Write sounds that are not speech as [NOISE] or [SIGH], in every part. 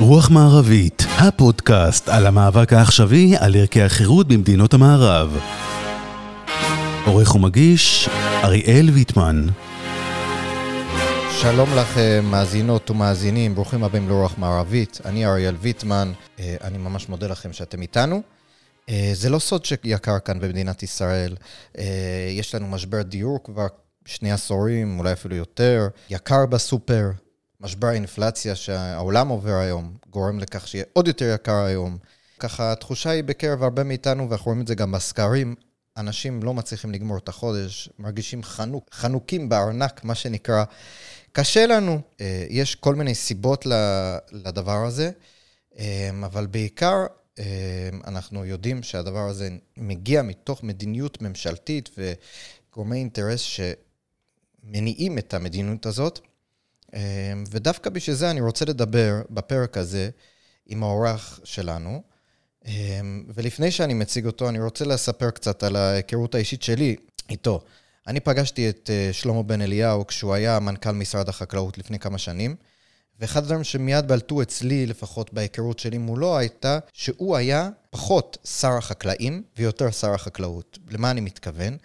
רוח מערבית, הפודקאסט על המאבק העכשווי על ערכי החירות במדינות המערב. עורך ומגיש, אריאל ויטמן. שלום לכם, מאזינות ומאזינים, ברוכים הבאים לרוח מערבית. אני אריאל ויטמן, אה, אני ממש מודה לכם שאתם איתנו. אה, זה לא סוד שיקר כאן במדינת ישראל. אה, יש לנו משבר דיור כבר שני עשורים, אולי אפילו יותר. יקר בסופר, משבר האינפלציה שהעולם עובר היום, גורם לכך שיהיה עוד יותר יקר היום. ככה התחושה היא בקרב הרבה מאיתנו, ואנחנו רואים את זה גם בסקרים, אנשים לא מצליחים לגמור את החודש, מרגישים חנוק, חנוקים בארנק, מה שנקרא. קשה לנו, אה, יש כל מיני סיבות לדבר הזה, אה, אבל בעיקר אה, אנחנו יודעים שהדבר הזה מגיע מתוך מדיניות ממשלתית וגורמי אינטרס שמניעים את המדיניות הזאת. אמ, ודווקא בשביל זה אני רוצה לדבר בפרק הזה עם האורח שלנו. אמ, ולפני שאני מציג אותו, אני רוצה לספר קצת על ההיכרות האישית שלי איתו. אני פגשתי את אה, שלמה בן אליהו כשהוא היה מנכ"ל משרד החקלאות לפני כמה שנים, ואחד הדברים שמיד בלטו אצלי, לפחות בהיכרות שלי מולו, הייתה שהוא היה פחות שר החקלאים ויותר שר החקלאות. למה אני מתכוון?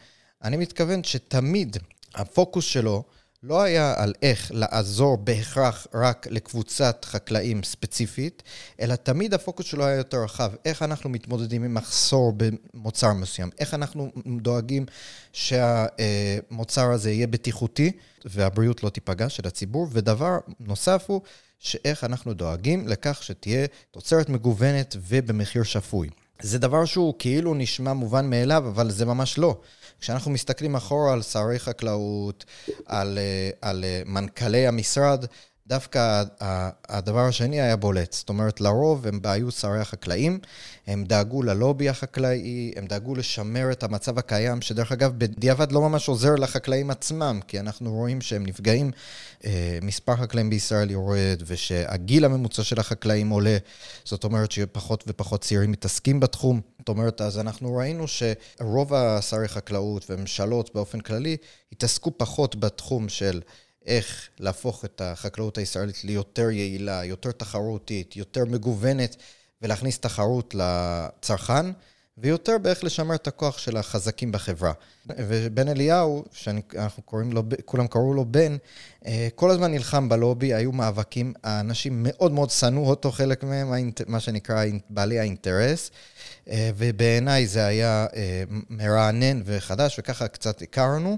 אני מתכוון שתמיד הפוקוס שלו לא היה על איך לעזור בהכרח רק לקבוצת חקלאים ספציפית, אלא תמיד הפוקוס שלו היה יותר רחב. איך אנחנו מתמודדים עם מחסור במוצר מסוים, איך אנחנו דואגים שהמוצר הזה יהיה בטיחותי והבריאות לא תיפגע של הציבור, ודבר נוסף הוא שאיך אנחנו דואגים לכך שתהיה תוצרת מגוונת ובמחיר שפוי. זה דבר שהוא כאילו נשמע מובן מאליו, אבל זה ממש לא. כשאנחנו מסתכלים אחורה על שרי חקלאות, על, אה, על אה, מנכ"לי המשרד, דווקא הדבר השני היה בולט. זאת אומרת, לרוב הם היו שרי החקלאים, הם דאגו ללובי החקלאי, הם דאגו לשמר את המצב הקיים, שדרך אגב, בדיעבד לא ממש עוזר לחקלאים עצמם, כי אנחנו רואים שהם נפגעים, אה, מספר חקלאים בישראל יורד, ושהגיל הממוצע של החקלאים עולה, זאת אומרת שפחות ופחות צעירים מתעסקים בתחום. זאת אומרת, אז אנחנו ראינו שרוב השרי חקלאות וממשלות באופן כללי התעסקו פחות בתחום של... איך להפוך את החקלאות הישראלית ליותר יעילה, יותר תחרותית, יותר מגוונת, ולהכניס תחרות לצרכן, ויותר באיך לשמר את הכוח של החזקים בחברה. ובן אליהו, שאנחנו קוראים לו, כולם קראו לו בן, אה, כל הזמן נלחם בלובי, היו מאבקים, האנשים מאוד מאוד שנאו אותו, חלק מהם, מה שנקרא בעלי האינטרס, ובעיניי זה היה אה, מרענן וחדש, וככה קצת הכרנו.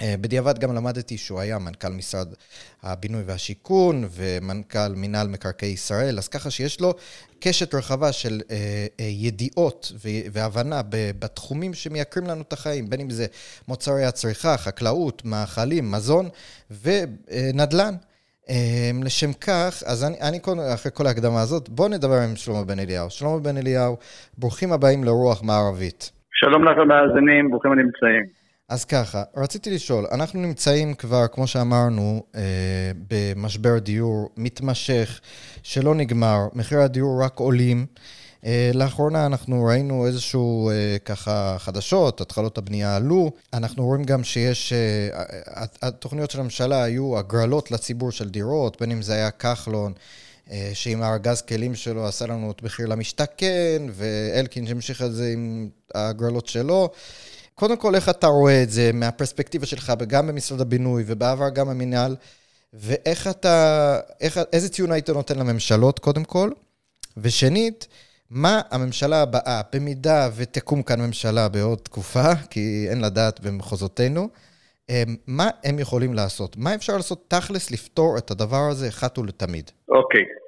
אה, בדיעבד גם למדתי שהוא היה מנכ"ל משרד הבינוי והשיכון ומנכ"ל מינהל מקרקעי ישראל, אז ככה שיש לו קשת רחבה של אה, אה, ידיעות והבנה בתחומים שמייקרים לנו את החיים, בין אם זה מוצרי הצריכה, חקלאות, מאכלים, מזון ונדל"ן. לשם כך, אז אני, אני קודם, אחרי כל ההקדמה הזאת, בואו נדבר עם שלמה בן אליהו. שלמה בן אליהו, ברוכים הבאים לרוח מערבית. שלום לכם מאזינים, ברוכים הנמצאים. אז ככה, רציתי לשאול, אנחנו נמצאים כבר, כמו שאמרנו, אה, במשבר דיור מתמשך שלא נגמר, מחירי הדיור רק עולים. אה, לאחרונה אנחנו ראינו איזשהו אה, ככה חדשות, התחלות הבנייה עלו. אנחנו רואים גם שיש, אה, התוכניות של הממשלה היו הגרלות לציבור של דירות, בין אם זה היה כחלון. אה, שעם הארגז כלים שלו עשה לנו את מחיר למשתכן, ואלקין שהמשיך את זה עם ההגרלות שלו. קודם כל, איך אתה רואה את זה מהפרספקטיבה שלך, גם במשרד הבינוי ובעבר גם במינהל, ואיך אתה, איך, איזה ציון היית נותן לממשלות, קודם כל? ושנית, מה הממשלה הבאה, במידה ותקום כאן ממשלה בעוד תקופה, כי אין לדעת במחוזותינו, אה, מה הם יכולים לעשות? מה אפשר לעשות תכלס לפתור את הדבר הזה אחת ולתמיד? אוקיי. Okay.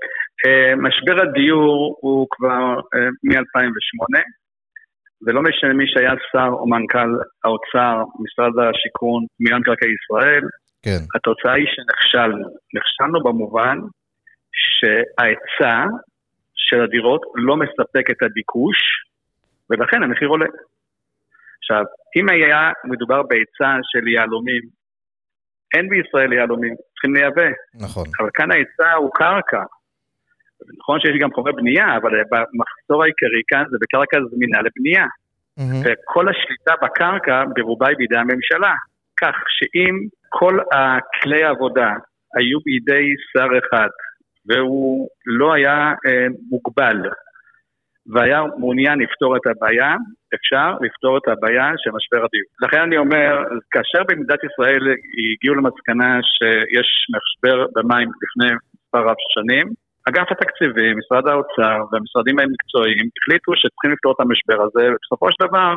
אה, משבר הדיור הוא כבר אה, מ-2008. ולא משנה מי שהיה שר או מנכ"ל האוצר, משרד השיכון, מינהל מקרקעי ישראל, כן. התוצאה היא שנכשלנו. נכשלנו במובן שההיצע של הדירות לא מספק את הביקוש, ולכן המחיר עולה. עכשיו, אם היה מדובר בהיצע של יהלומים, אין בישראל יהלומים, צריכים לייבא. נכון. אבל כאן ההיצע הוא קרקע. נכון שיש גם חומרי בנייה, אבל המחסור העיקרי כאן זה בקרקע זמינה לבנייה. Mm-hmm. וכל השליטה בקרקע ברובה היא בידי הממשלה. כך שאם כל הכלי העבודה היו בידי שר אחד, והוא לא היה אה, מוגבל והיה מעוניין לפתור את הבעיה, אפשר לפתור את הבעיה של משבר הדיור. לכן אני אומר, כאשר במדינת ישראל הגיעו למסקנה שיש משבר במים לפני מספר רב שנים, אגף התקציבים, משרד האוצר והמשרדים המקצועיים החליטו שצריכים לפתור את המשבר הזה, ובסופו של דבר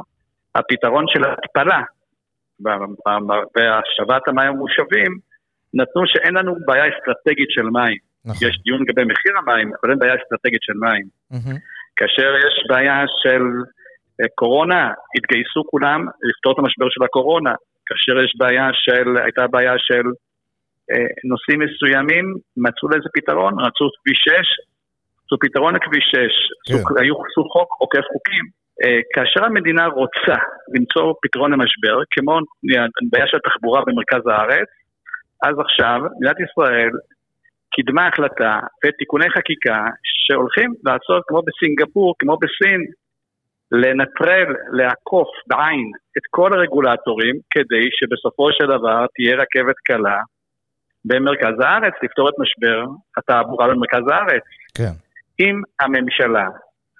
הפתרון של ההתפלה והשבת המים המושבים נתנו שאין לנו בעיה אסטרטגית של מים. נכון. יש דיון לגבי מחיר המים, אבל אין בעיה אסטרטגית של מים. Mm-hmm. כאשר יש בעיה של אה, קורונה, התגייסו כולם לפתור את המשבר של הקורונה. כאשר יש בעיה של, הייתה בעיה של אה, נושאים מסוימים, מצאו לזה פתרון, רצו כביש 6, מצאו פתרון לכביש 6, כן. היו עשו חוק עוקף חוקים. אה, כאשר המדינה רוצה למצוא פתרון למשבר, כמו בעיה של תחבורה במרכז הארץ, אז עכשיו מדינת ישראל קידמה החלטה ותיקוני חקיקה שהולכים לעשות כמו בסינגפור, כמו בסין, לנטרל, לעקוף בעין את כל הרגולטורים כדי שבסופו של דבר תהיה רכבת קלה במרכז הארץ, לפתור את משבר התעבורה במרכז הארץ. כן. אם הממשלה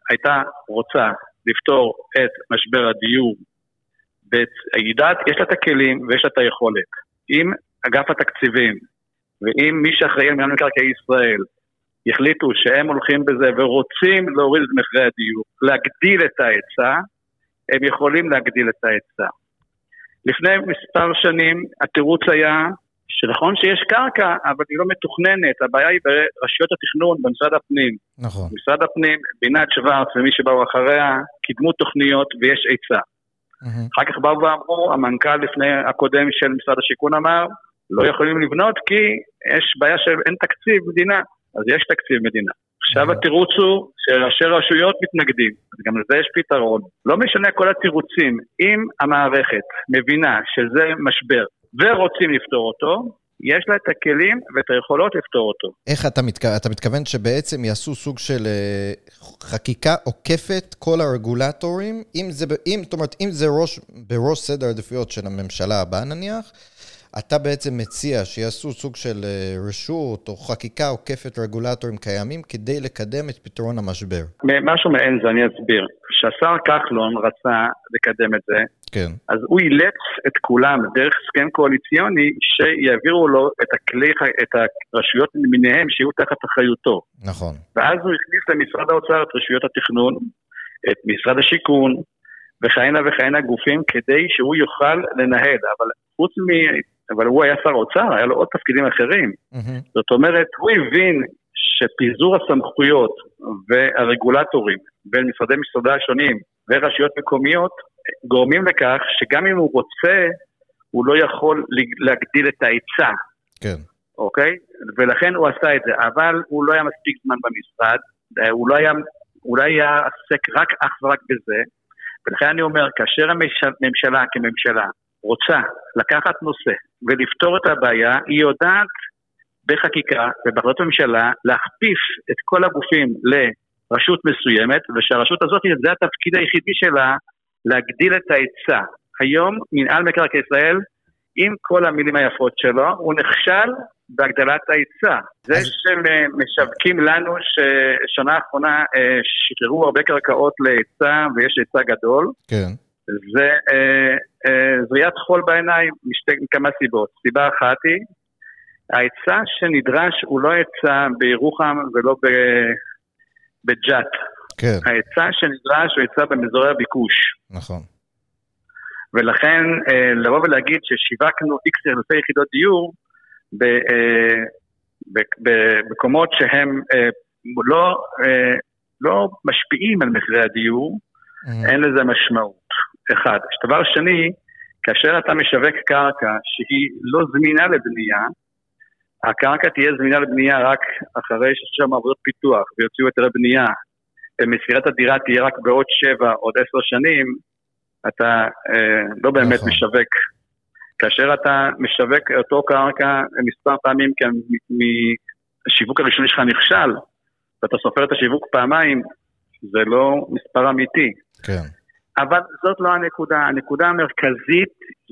הייתה רוצה לפתור את משבר הדיור, יודעת, יש לה את הכלים ויש לה את היכולת. אם אגף התקציבים ואם מי שאחראי על מינהל מקרקעי ישראל יחליטו שהם הולכים בזה ורוצים להוריד את מחירי הדיור, להגדיל את ההיצע, הם יכולים להגדיל את ההיצע. לפני מספר שנים התירוץ היה שנכון שיש קרקע, אבל היא לא מתוכננת, הבעיה היא ברשויות התכנון במשרד הפנים. נכון. משרד הפנים, בינת שוורץ ומי שבאו אחריה, קידמו תוכניות ויש היצע. Mm-hmm. אחר כך באו ואמרו, המנכ"ל לפני הקודם של משרד השיכון אמר, לא יכולים לבנות כי יש בעיה שאין תקציב מדינה, אז יש תקציב מדינה. עכשיו התירוץ הוא שראשי רשויות מתנגדים, אז גם לזה יש פתרון. לא משנה כל התירוצים, אם המערכת מבינה שזה משבר ורוצים לפתור אותו, יש לה את הכלים ואת היכולות לפתור אותו. איך אתה, מתכ... אתה מתכוון שבעצם יעשו סוג של uh, חקיקה עוקפת כל הרגולטורים, אם זה, אם, זאת אומרת, אם זה ראש, בראש סדר העדיפויות של הממשלה הבאה נניח, אתה בעצם מציע שיעשו סוג של אה, רשות או חקיקה עוקפת רגולטורים קיימים כדי לקדם את פתרון המשבר. משהו מעין זה, אני אסביר. כשהשר כחלון רצה לקדם את זה, כן. אז הוא אילץ את כולם דרך הסכם קואליציוני שיעבירו לו את הכלי, את הרשויות למיניהם שיהיו תחת אחריותו. נכון. ואז הוא הכניס למשרד האוצר את רשויות התכנון, את משרד השיכון, וכהנה וכהנה גופים כדי שהוא יוכל לנהל, אבל חוץ מ... אבל הוא היה שר האוצר, היה לו עוד תפקידים אחרים. Mm-hmm. זאת אומרת, הוא הבין שפיזור הסמכויות והרגולטורים בין משרדי משרדי השונים ורשויות מקומיות גורמים לכך שגם אם הוא רוצה, הוא לא יכול להגדיל את ההיצע. כן. אוקיי? ולכן הוא עשה את זה, אבל הוא לא היה מספיק זמן במשרד, הוא לא היה, הוא לא היה עסק רק אך ורק בזה, ולכן אני אומר, כאשר הממשלה כממשלה רוצה לקחת נושא ולפתור את הבעיה, היא יודעת בחקיקה ובהחלטות ממשלה להכפיף את כל הגופים לרשות מסוימת, ושהרשות הזאת, זה התפקיד היחידי שלה להגדיל את ההיצע. היום מנהל מקרקעי ישראל, עם כל המילים היפות שלו, הוא נכשל בהגדלת ההיצע. זה שמשווקים לנו ששנה האחרונה אה, שחררו הרבה קרקעות להיצע ויש היצע גדול, כן. זה אה, אה, זריית חול בעיניים משתי, מכמה סיבות. סיבה אחת היא, ההיצע שנדרש הוא לא היצע בירוחם ולא בג'ת. כן. ההיצע שנדרש הוא היצע במזורי הביקוש. נכון. ולכן אה, לבוא ולהגיד ששיווקנו איקס אלפי יחידות דיור במקומות שהם לא, לא משפיעים על מחירי הדיור, mm-hmm. אין לזה משמעות. אחד. דבר שני, כאשר אתה משווק קרקע שהיא לא זמינה לבנייה, הקרקע תהיה זמינה לבנייה רק אחרי שיש שם עבודות פיתוח ויוציאו היתרי בנייה, ומסירת הדירה תהיה רק בעוד שבע, עוד עשר שנים, אתה אה, לא באמת נכון. משווק. כאשר אתה משווק אותו קרקע מספר פעמים כי השיווק הראשוני שלך נכשל, ואתה סופר את השיווק פעמיים, זה לא מספר אמיתי. כן. אבל זאת לא הנקודה. הנקודה המרכזית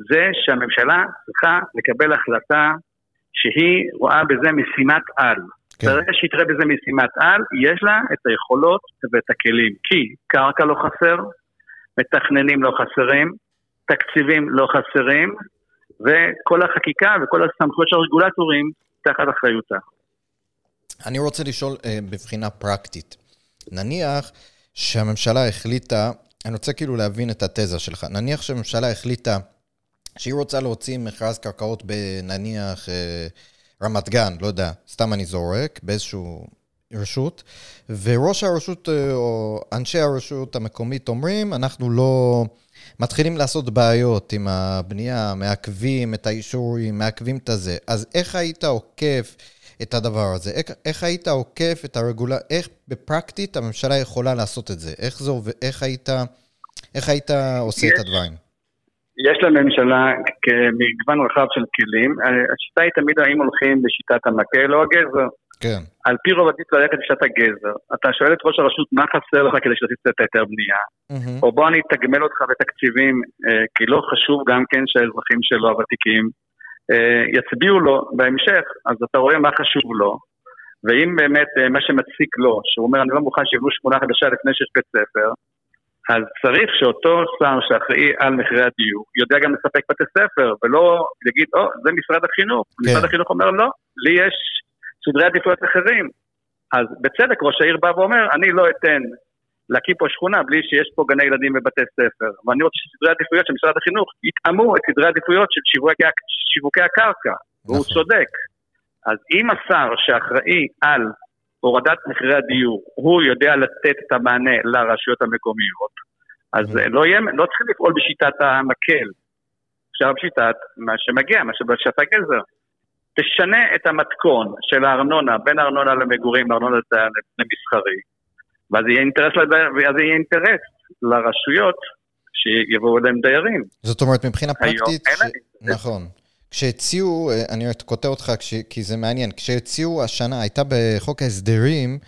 זה שהממשלה צריכה לקבל החלטה שהיא רואה בזה משימת על. כן. ברגע שהיא תראה בזה משימת על, יש לה את היכולות ואת הכלים. כי קרקע לא חסר, מתכננים לא חסרים, תקציבים לא חסרים, וכל החקיקה וכל הסמכויות של הרגולטורים תחת אחריותה. אני רוצה לשאול אה, בבחינה פרקטית. נניח שהממשלה החליטה, אני רוצה כאילו להבין את התזה שלך, נניח שהממשלה החליטה שהיא רוצה להוציא מכרז קרקעות בנניח אה, רמת גן, לא יודע, סתם אני זורק, באיזשהו רשות, וראש הרשות אה, או אנשי הרשות המקומית אומרים, אנחנו לא... מתחילים לעשות בעיות עם הבנייה, מעכבים את האישורים, מעכבים את הזה. אז איך היית עוקף את הדבר הזה? איך, איך היית עוקף את הרגולציה? איך בפרקטית הממשלה יכולה לעשות את זה? איך זה עובד? איך היית, איך היית עושה יש, את הדברים? יש לממשלה מגוון רחב של כלים. השיטה היא תמיד האם הולכים לשיטת המקל או הגזר. כן. על פי רוב עדיף ללכת לשעת הגזר. אתה שואל את ראש הרשות מה חסר לך כדי שתעשי את ההיתר בנייה, mm-hmm. או בוא אני אתגמל אותך בתקציבים, אה, כי לא חשוב גם כן שהאזרחים שלו הוותיקים אה, יצביעו לו בהמשך, אז אתה רואה מה חשוב לו, ואם באמת אה, מה שמציק לו, שהוא אומר אני לא מוכן שיבנו שכונה חדשה לפני שיש בית ספר, אז צריך שאותו שר שאחראי על מחירי הדיור יודע גם לספק בתי ספר, ולא יגיד, או, oh, זה משרד החינוך. כן. משרד החינוך אומר, לא, לי יש סדרי עדיפויות אחרים. אז בצדק ראש העיר בא ואומר, אני לא אתן להקים פה שכונה בלי שיש פה גני ילדים ובתי ספר. ואני רוצה שסדרי עדיפויות של משרד החינוך יתאמו את סדרי עדיפויות של שיווקי, שיווקי הקרקע, נכון. והוא צודק. אז אם השר שאחראי על הורדת מחירי הדיור, הוא יודע לתת את המענה לרשויות המקומיות, אז לא, יהיה, לא צריכים לפעול בשיטת המקל, אפשר בשיטת מה שמגיע, מה שבשיטת הגזר. תשנה את המתכון של הארנונה, בין הארנונה למגורים לארנונה למסחרי, ואז יהיה אינטרס, ואז יהיה אינטרס לרשויות שיבואו אליהם דיירים. זאת אומרת, מבחינה פרקטית, ש... נכון. כשהציעו, אני קוטע אותך כי זה מעניין, כשהציעו השנה, הייתה בחוק ההסדרים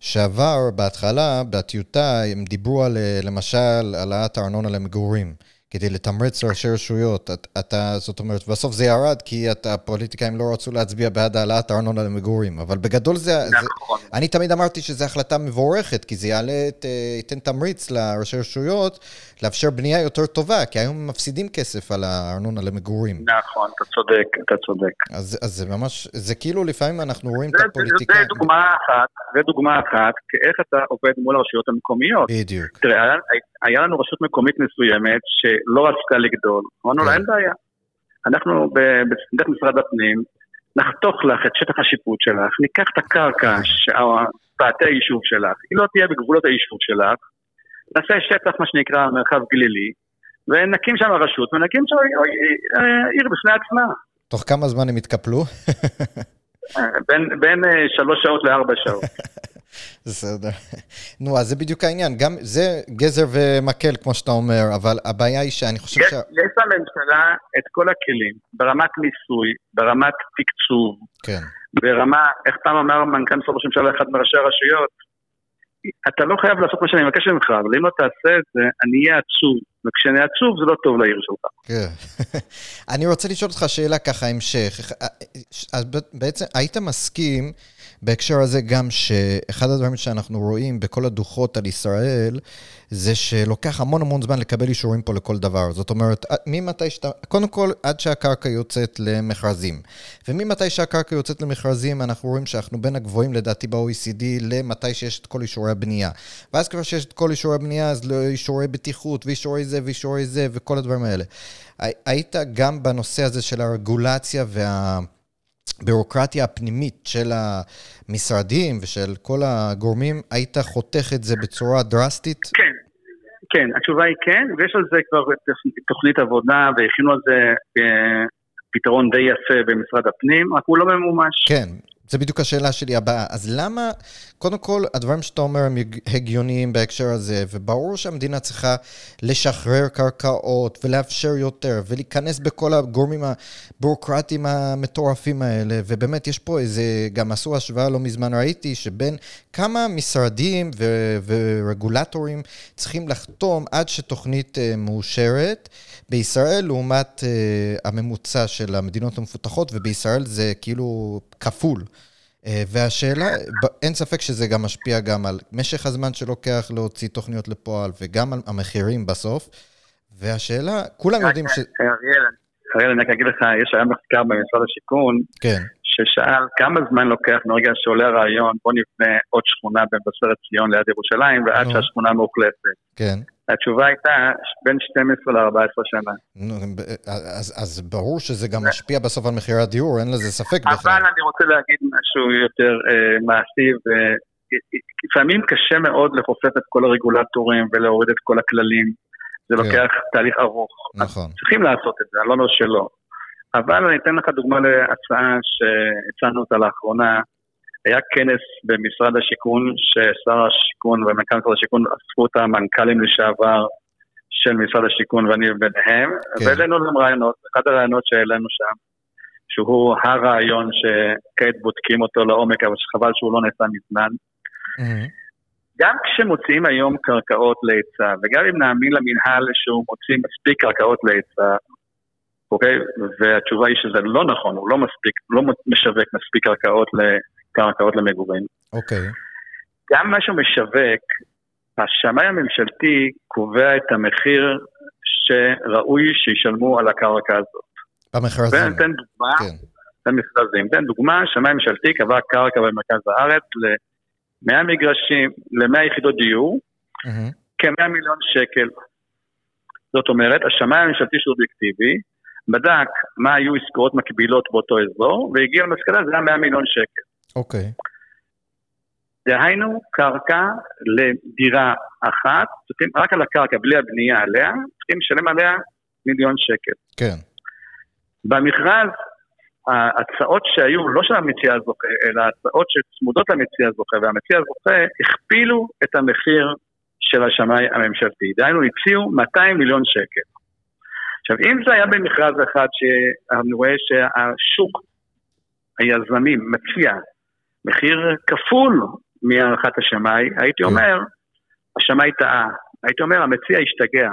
שעבר בהתחלה, בטיוטה, הם דיברו על אה, למשל העלאת הארנונה למגורים. כדי לתמרץ ראשי רשויות. אתה, זאת אומרת, בסוף זה ירד כי את, הפוליטיקאים לא רצו להצביע בעד העלאת הארנונה למגורים. אבל בגדול זה, נכון. זה... אני תמיד אמרתי שזו החלטה מבורכת, כי זה יעלה, אה, ייתן תמריץ לראשי רשויות לאפשר בנייה יותר טובה, כי היום הם מפסידים כסף על הארנונה למגורים. נכון, אתה צודק, אתה צודק. אז, אז זה ממש, זה כאילו לפעמים אנחנו רואים זה, את הפוליטיקאים... זה דוגמה אחת, זה דוגמה אחת, איך אתה עובד מול הרשויות המקומיות. בדיוק. תראה, היה, היה לנו רשות מקומית מסוימת שלא רצתה לגדול, אמרנו לה, כן. אין בעיה. אנחנו דרך משרד הפנים, נחתוך לך את שטח השיפוט שלך, ניקח את הקרקע, פאתי היישוב שלך, היא לא תהיה בגבולות היישוב שלך, נעשה שטח, מה שנקרא, מרחב גלילי, ונקים שם רשות, ונקים שם עיר בפני עצמה. תוך כמה זמן הם יתקפלו? בין, בין אה, שלוש שעות לארבע שעות. [LAUGHS] בסדר. נו, אז זה בדיוק העניין. גם זה גזר ומקל, כמו שאתה אומר, אבל הבעיה היא שאני חושב יש, ש... יש לממשלה את כל הכלים, ברמת מיסוי, ברמת תקצוב, כן. ברמה, איך פעם אמר מנכ"ל משרד ראש הממשלה, אחד מראשי הרשויות, אתה לא חייב לעשות מה שאני מבקש ממך, אבל אם לא תעשה את זה, אני אהיה עצוב. וכשאני עצוב זה לא טוב לעיר שלך. כן. [LAUGHS] אני רוצה לשאול אותך שאלה ככה, המשך. אז בעצם, היית מסכים בהקשר הזה גם שאחד הדברים שאנחנו רואים בכל הדוחות על ישראל, זה שלוקח המון המון זמן לקבל אישורים פה לכל דבר. זאת אומרת, ממתי שאתה, קודם כל, עד שהקרקע יוצאת למכרזים. וממתי שהקרקע יוצאת למכרזים, אנחנו רואים שאנחנו בין הגבוהים לדעתי ב-OECD למתי שיש את כל אישורי הבנייה. ואז כבר שיש את כל אישורי הבנייה, אז לא אישורי בטיחות, ואישורי זה, ואישורי זה, וכל הדברים האלה. היית גם בנושא הזה של הרגולציה וה... הבירוקרטיה הפנימית של המשרדים ושל כל הגורמים, היית חותך את זה בצורה דרסטית? כן, כן, התשובה היא כן, ויש על זה כבר תוכנית עבודה, והכינו על זה אה, פתרון די יפה במשרד הפנים, רק הוא לא ממומש. כן, זה בדיוק השאלה שלי הבאה. אז למה, קודם כל, הדברים שאתה אומר הם הגיוניים בהקשר הזה, וברור שהמדינה צריכה לשחרר קרקעות ולאפשר יותר, ולהיכנס בכל הגורמים הביורוקרטיים המטורפים האלה, ובאמת יש פה איזה, גם עשו השוואה לא מזמן, ראיתי שבין כמה משרדים ו- ורגולטורים צריכים לחתום עד שתוכנית uh, מאושרת בישראל, לעומת uh, הממוצע של המדינות המפותחות, ובישראל זה כאילו כפול. אה, והשאלה, אין ספק שזה גם משפיע גם על משך הזמן שלוקח להוציא תוכניות לפועל וגם על המחירים בסוף. והשאלה, כולם יודעים ש... אריאל, אריאל, אני רק אגיד לך, יש היה מחקר במשרד השיכון, כן. ששאל כמה זמן לוקח מרגע שעולה הרעיון, בוא נבנה עוד שכונה במבשרת ציון ליד ירושלים, ועד נו. שהשכונה מאוכלסת. כן. התשובה הייתה בין 12 ל-14 שנה. נו, אז, אז ברור שזה גם משפיע בסוף על מחירי הדיור, אין לזה ספק בכלל. אבל אני רוצה להגיד משהו יותר אה, מעשי, ולפעמים קשה מאוד לכופף את כל הרגולטורים ולהוריד את כל הכללים. זה כן. לוקח תהליך ארוך. נכון. צריכים לעשות את זה, אני לא אומר שלא. אבל אני אתן לך דוגמה להצעה שהצענו אותה לאחרונה. היה כנס במשרד השיכון, ששר השיכון ומנכ"ל משרד השיכון אספו את המנכ"לים לשעבר של משרד השיכון ואני ביניהם, כן. והעלינו להם רעיונות. אחד הרעיונות שהעלינו שם, שהוא הרעיון שכעת בודקים אותו לעומק, אבל שחבל שהוא לא נעשה מזמן. גם כשמוציאים היום קרקעות להיצע, וגם אם נאמין למינהל שהוא מוציא מספיק קרקעות להיצע, אוקיי? והתשובה היא שזה לא נכון, הוא לא מספיק, לא משווק מספיק קרקעות לקרקעות למגורים. אוקיי. גם מה שהוא משווק, השמאי הממשלתי קובע את המחיר שראוי שישלמו על הקרקע הזאת. במכרזים. ואני אתן דוגמה, כן. למכרזים. אתן דוגמה, שמאי ממשלתי קבע קרקע במרכז הארץ ל-100 מגרשים, ל-100 יחידות דיור, מהמם. כ-100 מיליון שקל. זאת אומרת, השמאי הממשלתי שהוא אובייקטיבי, בדק מה היו עסקאות מקבילות באותו אזור, והגיע למסקנה, זה היה 100 מיליון שקל. אוקיי. דהיינו, קרקע לדירה אחת, צריכים, רק על הקרקע, בלי הבנייה עליה, צריכים לשלם עליה מיליון שקל. כן. במכרז, ההצעות שהיו, לא של המציע הזוכה, אלא הצעות שצמודות למציע הזוכה, והמציע הזוכה הכפילו את המחיר של השמאי הממשלתי. דהיינו, הציעו 200 מיליון שקל. עכשיו, אם זה היה במכרז אחד שאני רואה שהשוק, היזמים, מציע מחיר כפול מהערכת השמאי, הייתי כן. אומר, השמאי טעה. הייתי אומר, המציע השתגע.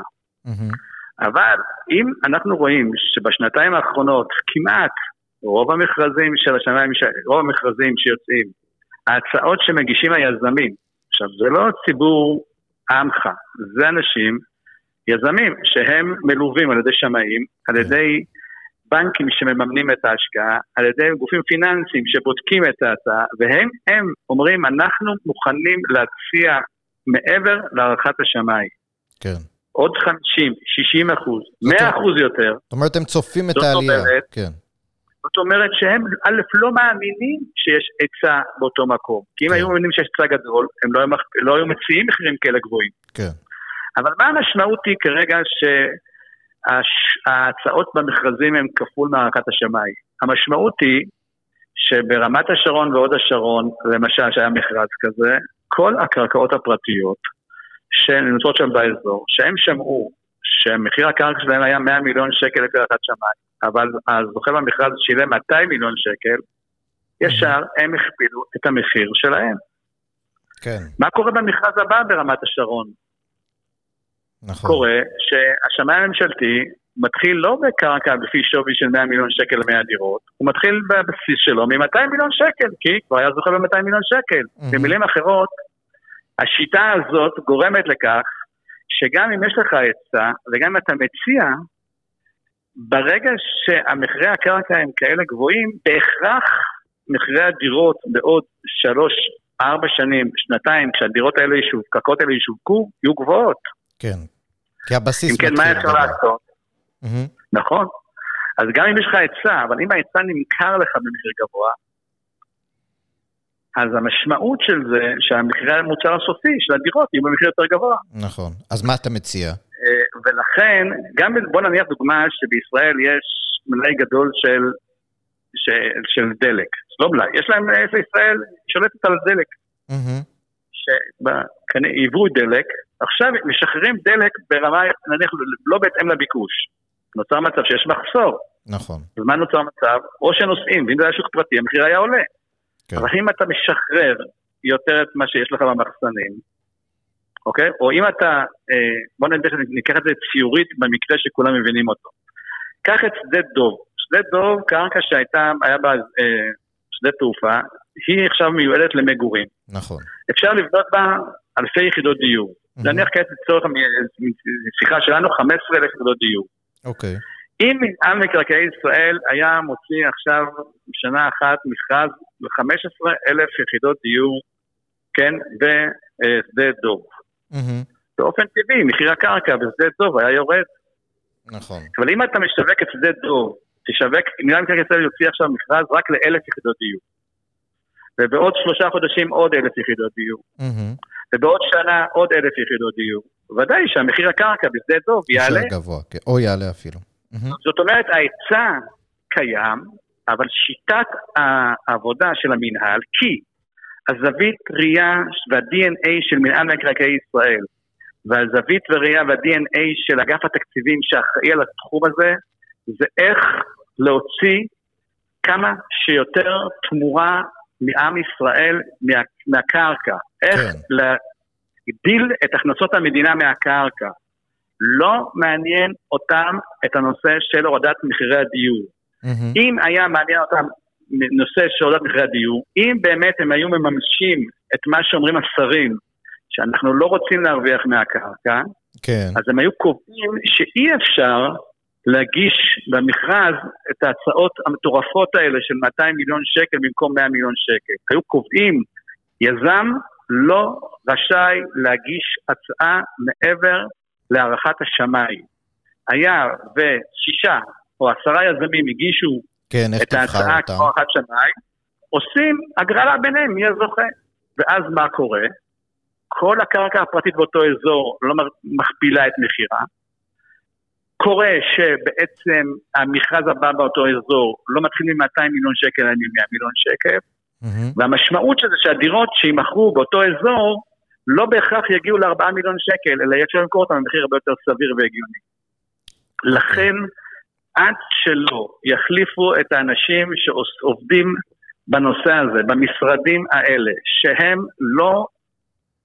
אבל אם אנחנו רואים שבשנתיים האחרונות כמעט רוב המכרזים של השמיים, רוב המכרזים שיוצאים, ההצעות שמגישים היזמים, עכשיו זה לא ציבור עמך, זה אנשים, יזמים, שהם מלווים על ידי שמאים, על ידי בנקים שמממנים את ההשקעה, על ידי גופים פיננסיים שבודקים את ההצעה, והם הם אומרים, אנחנו מוכנים להציע מעבר להערכת השמאי. כן. עוד 50, 60 אחוז, זאת 100 אחוז יותר. זאת אומרת, הם צופים את העלייה. אומרת- כן. זאת אומרת שהם א' לא מאמינים שיש היצע באותו מקום. כי אם כן. היו מאמינים שיש היצע גדול, הם לא היו, לא היו מציעים מחירים כאלה גבוהים. כן. אבל מה המשמעות היא כרגע שההצעות במכרזים הן כפול מהערכת השמאי? המשמעות היא שברמת השרון והוד השרון, למשל שהיה מכרז כזה, כל הקרקעות הפרטיות שנמצאות שם באזור, שהם שמעו שמחיר הקרקע שלהם היה 100 מיליון שקל לפי הערכת שמאי, אבל הזוכה במכרז שילם 200 מיליון שקל, ישר הם הכפילו את המחיר שלהם. כן. מה קורה במכרז הבא ברמת השרון? נכון. קורה שהשמאי הממשלתי מתחיל לא בקרקע לפי שווי של 100 מיליון שקל ל-100 דירות, הוא מתחיל בבסיס שלו מ-200 מיליון שקל, כי כבר היה זוכה ב-200 מיליון שקל. מהמם. במילים אחרות, השיטה הזאת גורמת לכך שגם אם יש לך היצע, וגם אם אתה מציע, ברגע שהמחירי הקרקע הם כאלה גבוהים, בהכרח מחירי הדירות בעוד שלוש, ארבע שנים, שנתיים, כשהדירות האלה ישווקו, הקרקעות האלה ישווקו, יהיו גבוהות. כן. כי הבסיס אם כן, מה אפשר. לעשות? נכון. אז גם אם יש לך היצע, אבל אם ההיצע נמכר לך במחיר גבוה, אז המשמעות של זה שהמחירי המוצר הסופי של הדירות יהיו במחיר יותר גבוה. נכון. אז מה אתה מציע? אה, ולכן, גם בוא נניח דוגמה שבישראל יש מלאי גדול של, של, של דלק. לא מלאי, יש להם, אה, ישראל שולטת על דלק. מהמם. שהיוו דלק, עכשיו משחררים דלק ברמה, נניח, לא בהתאם לביקוש. נוצר מצב שיש מחסור. נכון. אז מה נוצר מצב? או שנוסעים, ואם זה היה שוק פרטי, המחיר היה עולה. כן. אבל אם אתה משחרר יותר את מה שיש לך במחסנים, אוקיי? או אם אתה, אה, בוא נדבר, ניקח את זה ציורית במקרה שכולם מבינים אותו. קח את שדה דוב. שדה דוב, קרקע שהייתה, היה בה אה, שדה תעופה, היא עכשיו מיועדת למגורים. נכון. אפשר לבנות בה אלפי יחידות דיור. מהמם. נניח כעת לצורך השיחה שלנו 15,000 יחידות דיור. אוקיי. אם מנהל מקרקעי ישראל היה מוציא עכשיו בשנה אחת מכרז ל-15,000 יחידות דיור, כן, בשדה דוב. מהמם. באופן טבעי, מחיר הקרקע בשדה דוב היה יורד. נכון. אבל אם אתה משווק את שדה דוב, תשווק, מנהל מקרקעי ישראל יוציא עכשיו מכרז רק לאלף יחידות דיור. ובעוד שלושה חודשים עוד אלף יחידות דיור. מהמם. ובעוד שנה עוד אלף יחידות דיור. ודאי שהמחיר הקרקע בשדה דוב יעלה. יותר גבוה, כן. או יעלה אפילו. זאת אומרת, ההיצע קיים, אבל שיטת העבודה של המינהל, כי הזווית ראייה וה-DNA של מינהל מקרקעי ישראל, והזווית וראייה וה-DNA של אגף התקציבים שאחראי על התחום הזה, זה איך להוציא כמה שיותר תמורה מעם ישראל מה, מהקרקע. איך כן. להגדיל את הכנסות המדינה מהקרקע. לא מעניין אותם את הנושא של הורדת מחירי הדיור. מהמם. אם היה מעניין אותם נושא של הורדת מחירי הדיור, אם באמת הם היו מממשים את מה שאומרים השרים, שאנחנו לא רוצים להרוויח מהקרקע, כן. אז הם היו קובעים שאי אפשר להגיש במכרז את ההצעות המטורפות האלה של 200 מיליון שקל במקום 100 מיליון שקל. היו קובעים, יזם לא רשאי להגיש הצעה מעבר להערכת השמאי. היה ושישה או עשרה יזמים הגישו כן, את ההצעה? כמו הערכת שמאי, עושים הגרלה ביניהם, מי הזוכה. ואז מה קורה? כל הקרקע הפרטית באותו אזור לא מכפילה את מחירה. קורה שבעצם המכרז הבא באותו אזור לא מתחיל מ-200 מיליון שקל, אלא מ-100 מיליון שקל, מהמם. והמשמעות של זה שהדירות שיימכרו באותו אזור לא בהכרח יגיעו ל-4 מיליון שקל, אלא אפשר למכור אותם במחיר הרבה יותר סביר והגיוני. לכן, עד שלא יחליפו את האנשים שעובדים בנושא הזה, במשרדים האלה, שהם לא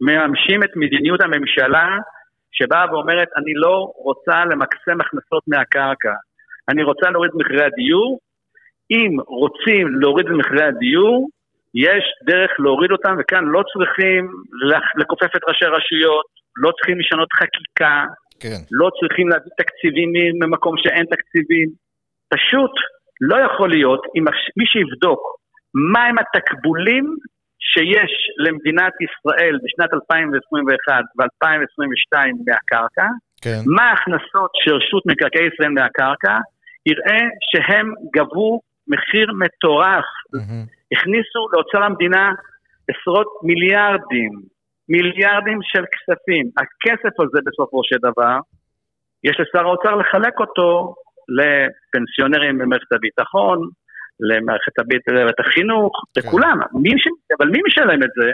מממשים את מדיניות הממשלה שבאה ואומרת, אני לא רוצה למקסם הכנסות מהקרקע, אני רוצה להוריד את מחירי הדיור. אם רוצים להוריד את מחירי הדיור, יש דרך להוריד אותם, וכאן לא צריכים לכופף את ראשי הרשויות, לא צריכים לשנות חקיקה, כן. לא צריכים להביא תקציבים ממקום שאין תקציבים. פשוט לא יכול להיות, אם מי שיבדוק מהם התקבולים שיש למדינת ישראל בשנת 2021 ו-2022 מהקרקע, כן. מה ההכנסות של רשות מקרקעי ישראל מהקרקע, יראה שהם גבו מחיר מטורף. מהמם. הכניסו לאוצר המדינה עשרות מיליארדים, מיליארדים של כספים. הכסף הזה בסופו של דבר, יש לשר האוצר לחלק אותו לפנסיונרים במערכת הביטחון, למערכת הבית- למערכת החינוך, כן. לכולם. מי ש... אבל מי משלם את זה?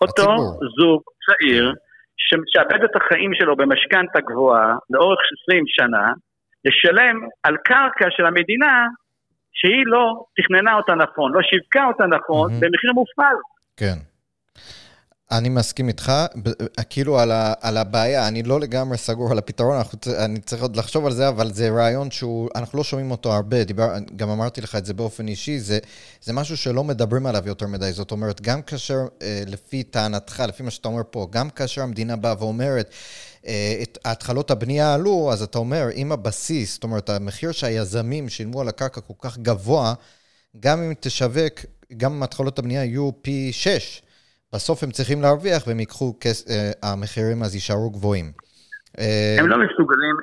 אותו הציבור. זוג צעיר שמשעבד את החיים שלו במשכנתה גבוהה לאורך 20 שנה, לשלם על קרקע של המדינה שהיא לא תכננה אותה נכון, לא שיווקה אותה נכון, מהמם. במחיר מופעל. כן. אני מסכים איתך, ב- כאילו על, ה, על הבעיה, אני לא לגמרי סגור על הפתרון, אנחנו, אני צריך עוד לחשוב על זה, אבל זה רעיון שהוא, אנחנו לא שומעים אותו הרבה, דיבר, גם אמרתי לך את זה באופן אישי, זה, זה משהו שלא מדברים עליו יותר מדי, זאת אומרת, גם כאשר, אה, לפי טענתך, לפי מה שאתה אומר פה, גם כאשר המדינה באה ואומרת, אה, את התחלות הבנייה עלו, אז אתה אומר, אם הבסיס, זאת אומרת, המחיר שהיזמים שילמו על הקרקע כל כך גבוה, גם אם תשווק, גם אם התחלות הבנייה יהיו פי שש, בסוף הם צריכים להרוויח והם ייקחו, כס, אה, המחירים אז יישארו גבוהים. אה, הם לא מסוגלים,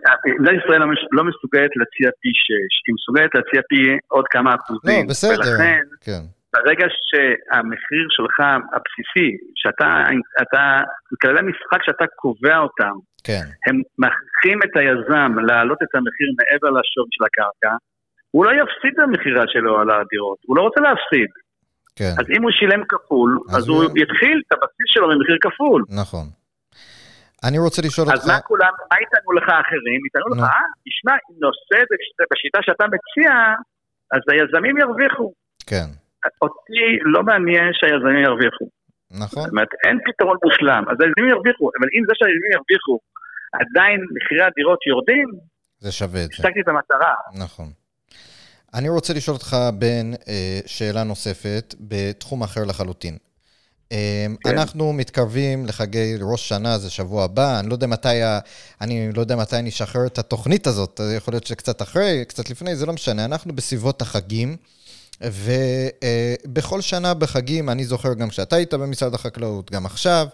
מדינת ישראל לא לא מסוגלת להציע פי 6, היא מסוגלת להציע פי עוד כמה לא, אחוזים. בסדר, ולכן, כן, ברגע שהמחיר שלך הבסיסי, שאתה, אתה, כללי משחק שאתה קובע אותם, כן, הם מכריחים את היזם להעלות את המחיר מעבר לשווי של הקרקע, הוא לא יפסיד את המכירה שלו על הדירות, הוא לא רוצה להפסיד. כן, אז אם הוא שילם כפול, אז אז הוא יתחיל את הבסיס שלו במחיר כפול. נכון. אני רוצה לשאול אותך, אז מה כולם, מה יטענו לך האחרים? יטענו לך. אה, תשמע, אם נעשה את זה כש- בשיטה שאתה מציע, אז היזמים ירוויחו. כן, אותי לא מעניין שהיזמים ירוויחו. נכון, זאת אומרת, אין פתרון מושלם, אז היזמים ירוויחו, אבל אם זה שהיזמים ירוויחו, עדיין מחירי הדירות יורדים, זה שווה את זה, השגתי את המטרה. נכון. אני רוצה לשאול אותך, בן, אה, שאלה נוספת בתחום אחר לחלוטין. אה, כן. אנחנו מתקרבים לחגי ראש שנה, זה שבוע הבא, אני לא יודע מתי, אני לא יודע מתי נשחרר את התוכנית הזאת, יכול להיות שקצת אחרי, קצת לפני, זה לא משנה, אנחנו בסביבות החגים. ובכל שנה בחגים, אני זוכר גם כשאתה היית במשרד החקלאות, גם עכשיו,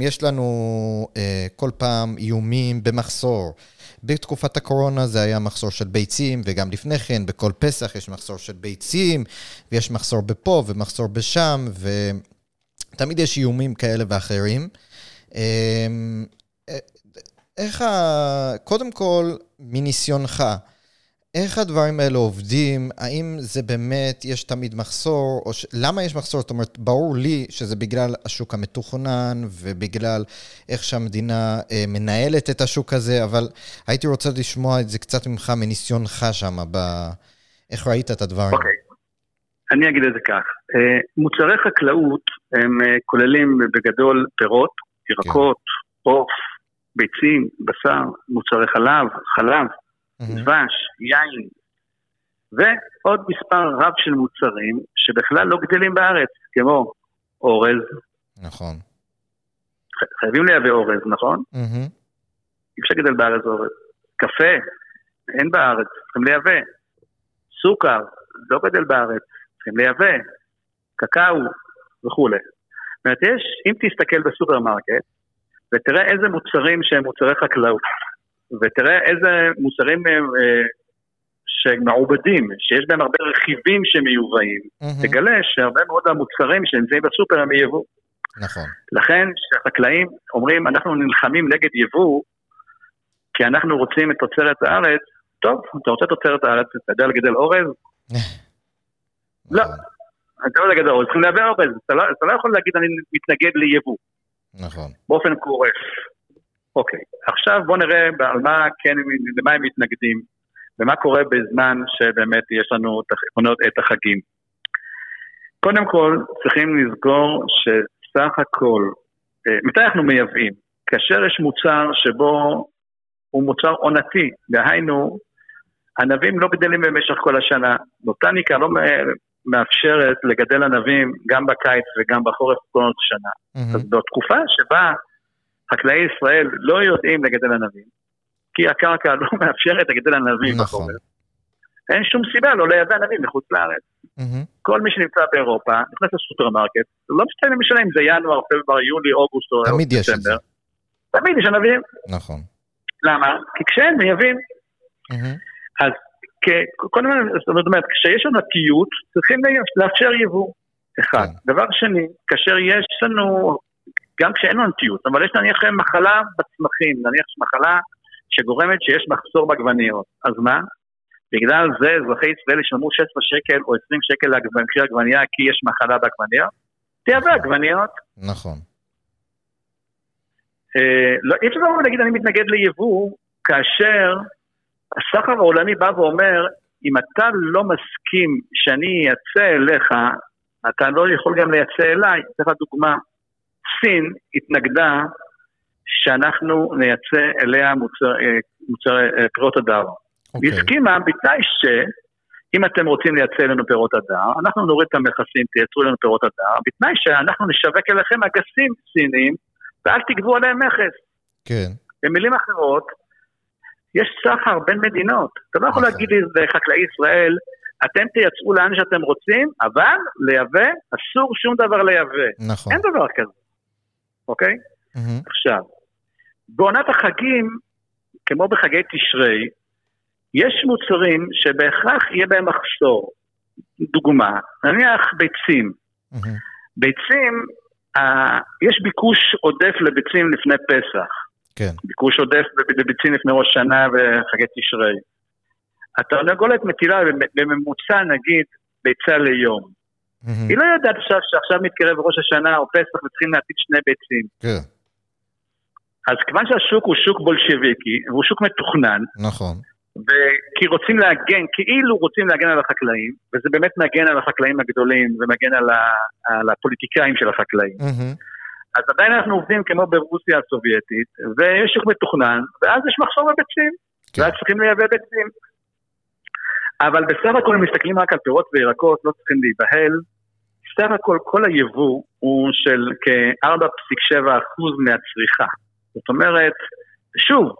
יש לנו כל פעם איומים במחסור. בתקופת הקורונה זה היה מחסור של ביצים, וגם לפני כן, בכל פסח יש מחסור של ביצים, ויש מחסור בפה ומחסור בשם, ותמיד יש איומים כאלה ואחרים. איך ה... קודם כל, מניסיונך, איך הדברים האלה עובדים? האם זה באמת, יש תמיד מחסור? או ש... למה יש מחסור? זאת אומרת, ברור לי שזה בגלל השוק המתוכנן ובגלל איך שהמדינה אה, מנהלת את השוק הזה, אבל הייתי רוצה לשמוע את זה קצת ממך, מניסיונך שם, ב... איך ראית את הדברים. אוקיי, okay. אני אגיד את זה כך. אה, מוצרי חקלאות הם אה, כוללים בגדול פירות, ירקות, כן. עוף, כן. ביצים, בשר, מוצרי חלב, חלב. דבש, יין, ועוד מספר רב של מוצרים שבכלל לא גדלים בארץ, כמו אורז. נכון. חייבים לייבא אורז, נכון? אי אפשר לגדל בארץ אורז. קפה, אין בארץ, צריכים לייבא. סוכר, לא גדל בארץ, צריכים לייבא. קקאו וכולי. זאת אומרת, יש, אם תסתכל בסופרמרקט, ותראה איזה מוצרים שהם מוצרי חקלאות, ותראה איזה מוצרים אה, שמעובדים, שיש בהם הרבה רכיבים שמיובאים, mm-hmm. תגלה שהרבה מאוד המוצרים שנמצאים בסופר הם מיבוא. נכון. לכן כשהחקלאים אומרים אנחנו נלחמים נגד יבוא, כי אנחנו רוצים את תוצרת הארץ, טוב, אתה רוצה תוצרת הארץ, אתה יודע לגדל אורז? [LAUGHS] לא. נכון. אתה לא יודע לגדל אורז, צריכים לייבא אורז, אתה לא, אתה לא יכול להגיד אני מתנגד ליבוא. נכון. באופן גורף. אוקיי, עכשיו בואו נראה על מה כן, למה הם מתנגדים ומה קורה בזמן שבאמת יש לנו את החגים. קודם כל, צריכים לזכור שסך הכל, אה, מתי אנחנו מייבאים? כאשר יש מוצר שבו הוא מוצר עונתי, דהיינו, ענבים לא גדלים במשך כל השנה. בוטניקה לא מאפשרת לגדל ענבים גם בקיץ וגם בחורף כל השנה. Mm-hmm. אז בתקופה שבה חקלאי ישראל לא יודעים לגדל ענבים, כי הקרקע לא [LAUGHS] מאפשרת לגדל ענבים נכון. בחורף. אין שום סיבה לא לייבא ענבים מחוץ לארץ. Mm-hmm. כל מי שנמצא באירופה, נכנס לסופרמרקט, לא משנה, משנה אם זה ינואר, פברואר, יולי, אוגוסט או תמיד יש את זה. תמיד יש ענבים. נכון. למה? כי כשאין מייבאים. Mm-hmm. אז קודם כל, זאת אומרת, כשיש עונתיות, צריכים לאפשר יבוא. אחד. כן. דבר שני, כאשר יש לנו גם כשאין לנו נטיות, אבל יש נניח מחלה בצמחים, נניח מחלה שגורמת שיש מחסור בעגבניות. אז מה? בגלל זה אזרחי ישראל ישלמו 16 שקל או 20 שקל למחיר עגבנייה כי יש מחלה בעגבניות? תייבא עגבניות. נכון. אה, לא, אי אפשר לבוא ולהגיד אני מתנגד ליבוא, כאשר הסחר העולמי בא ואומר, אם אתה לא מסכים שאני אייצא אליך, אתה לא יכול גם לייצא אליי. אתן לך דוגמה. סין התנגדה שאנחנו נייצא אליה מוצר, אה, מוצר אה, פירות הדר. Okay. היא הסכימה בתנאי שאם אתם רוצים לייצא אלינו פירות הדר, אנחנו נוריד את המכסים, תייצרו לנו פירות הדר, בתנאי שאנחנו נשווק אליכם אגסים סינים ואל תגבו עליהם מכס. כן. במילים אחרות, יש סחר בין מדינות. אתה לא יכול נכון. להגיד לחקלאי ישראל, אתם תייצאו לאן שאתם רוצים, אבל לייבא, אסור שום דבר לייבא. נכון. אין דבר כזה. אוקיי? Mm-hmm. עכשיו, בעונת החגים, כמו בחגי תשרי, יש מוצרים שבהכרח יהיה בהם מחסור. דוגמה, נניח ביצים. Mm-hmm. ביצים, אה, יש ביקוש עודף לביצים לפני פסח. כן. ביקוש עודף לביצים לפני ראש שנה וחגי תשרי. התרנגולת מטילה בממוצע נגיד ביצה ליום. Mm-hmm. היא לא יודעת עכשיו שעכשיו מתקרב ראש השנה או פסח וצריכים להטיל שני ביצים. כן. אז כיוון שהשוק הוא שוק בולשביקי, והוא שוק מתוכנן, נכון. וכי רוצים להגן, כאילו רוצים להגן על החקלאים, וזה באמת מגן על החקלאים הגדולים, ומגן על, ה, על הפוליטיקאים של החקלאים. Mm-hmm. אז עדיין אנחנו עובדים כמו ברוסיה הסובייטית, ויש שוק מתוכנן, ואז יש מחסור בביצים, כן. ואז צריכים לייבא ביצים. אבל בסך הכל, אם מסתכלים רק על פירות וירקות, לא צריכים להיבהל. סך הכל, כל היבוא הוא של כ-4.7% מהצריכה. זאת אומרת, שוב,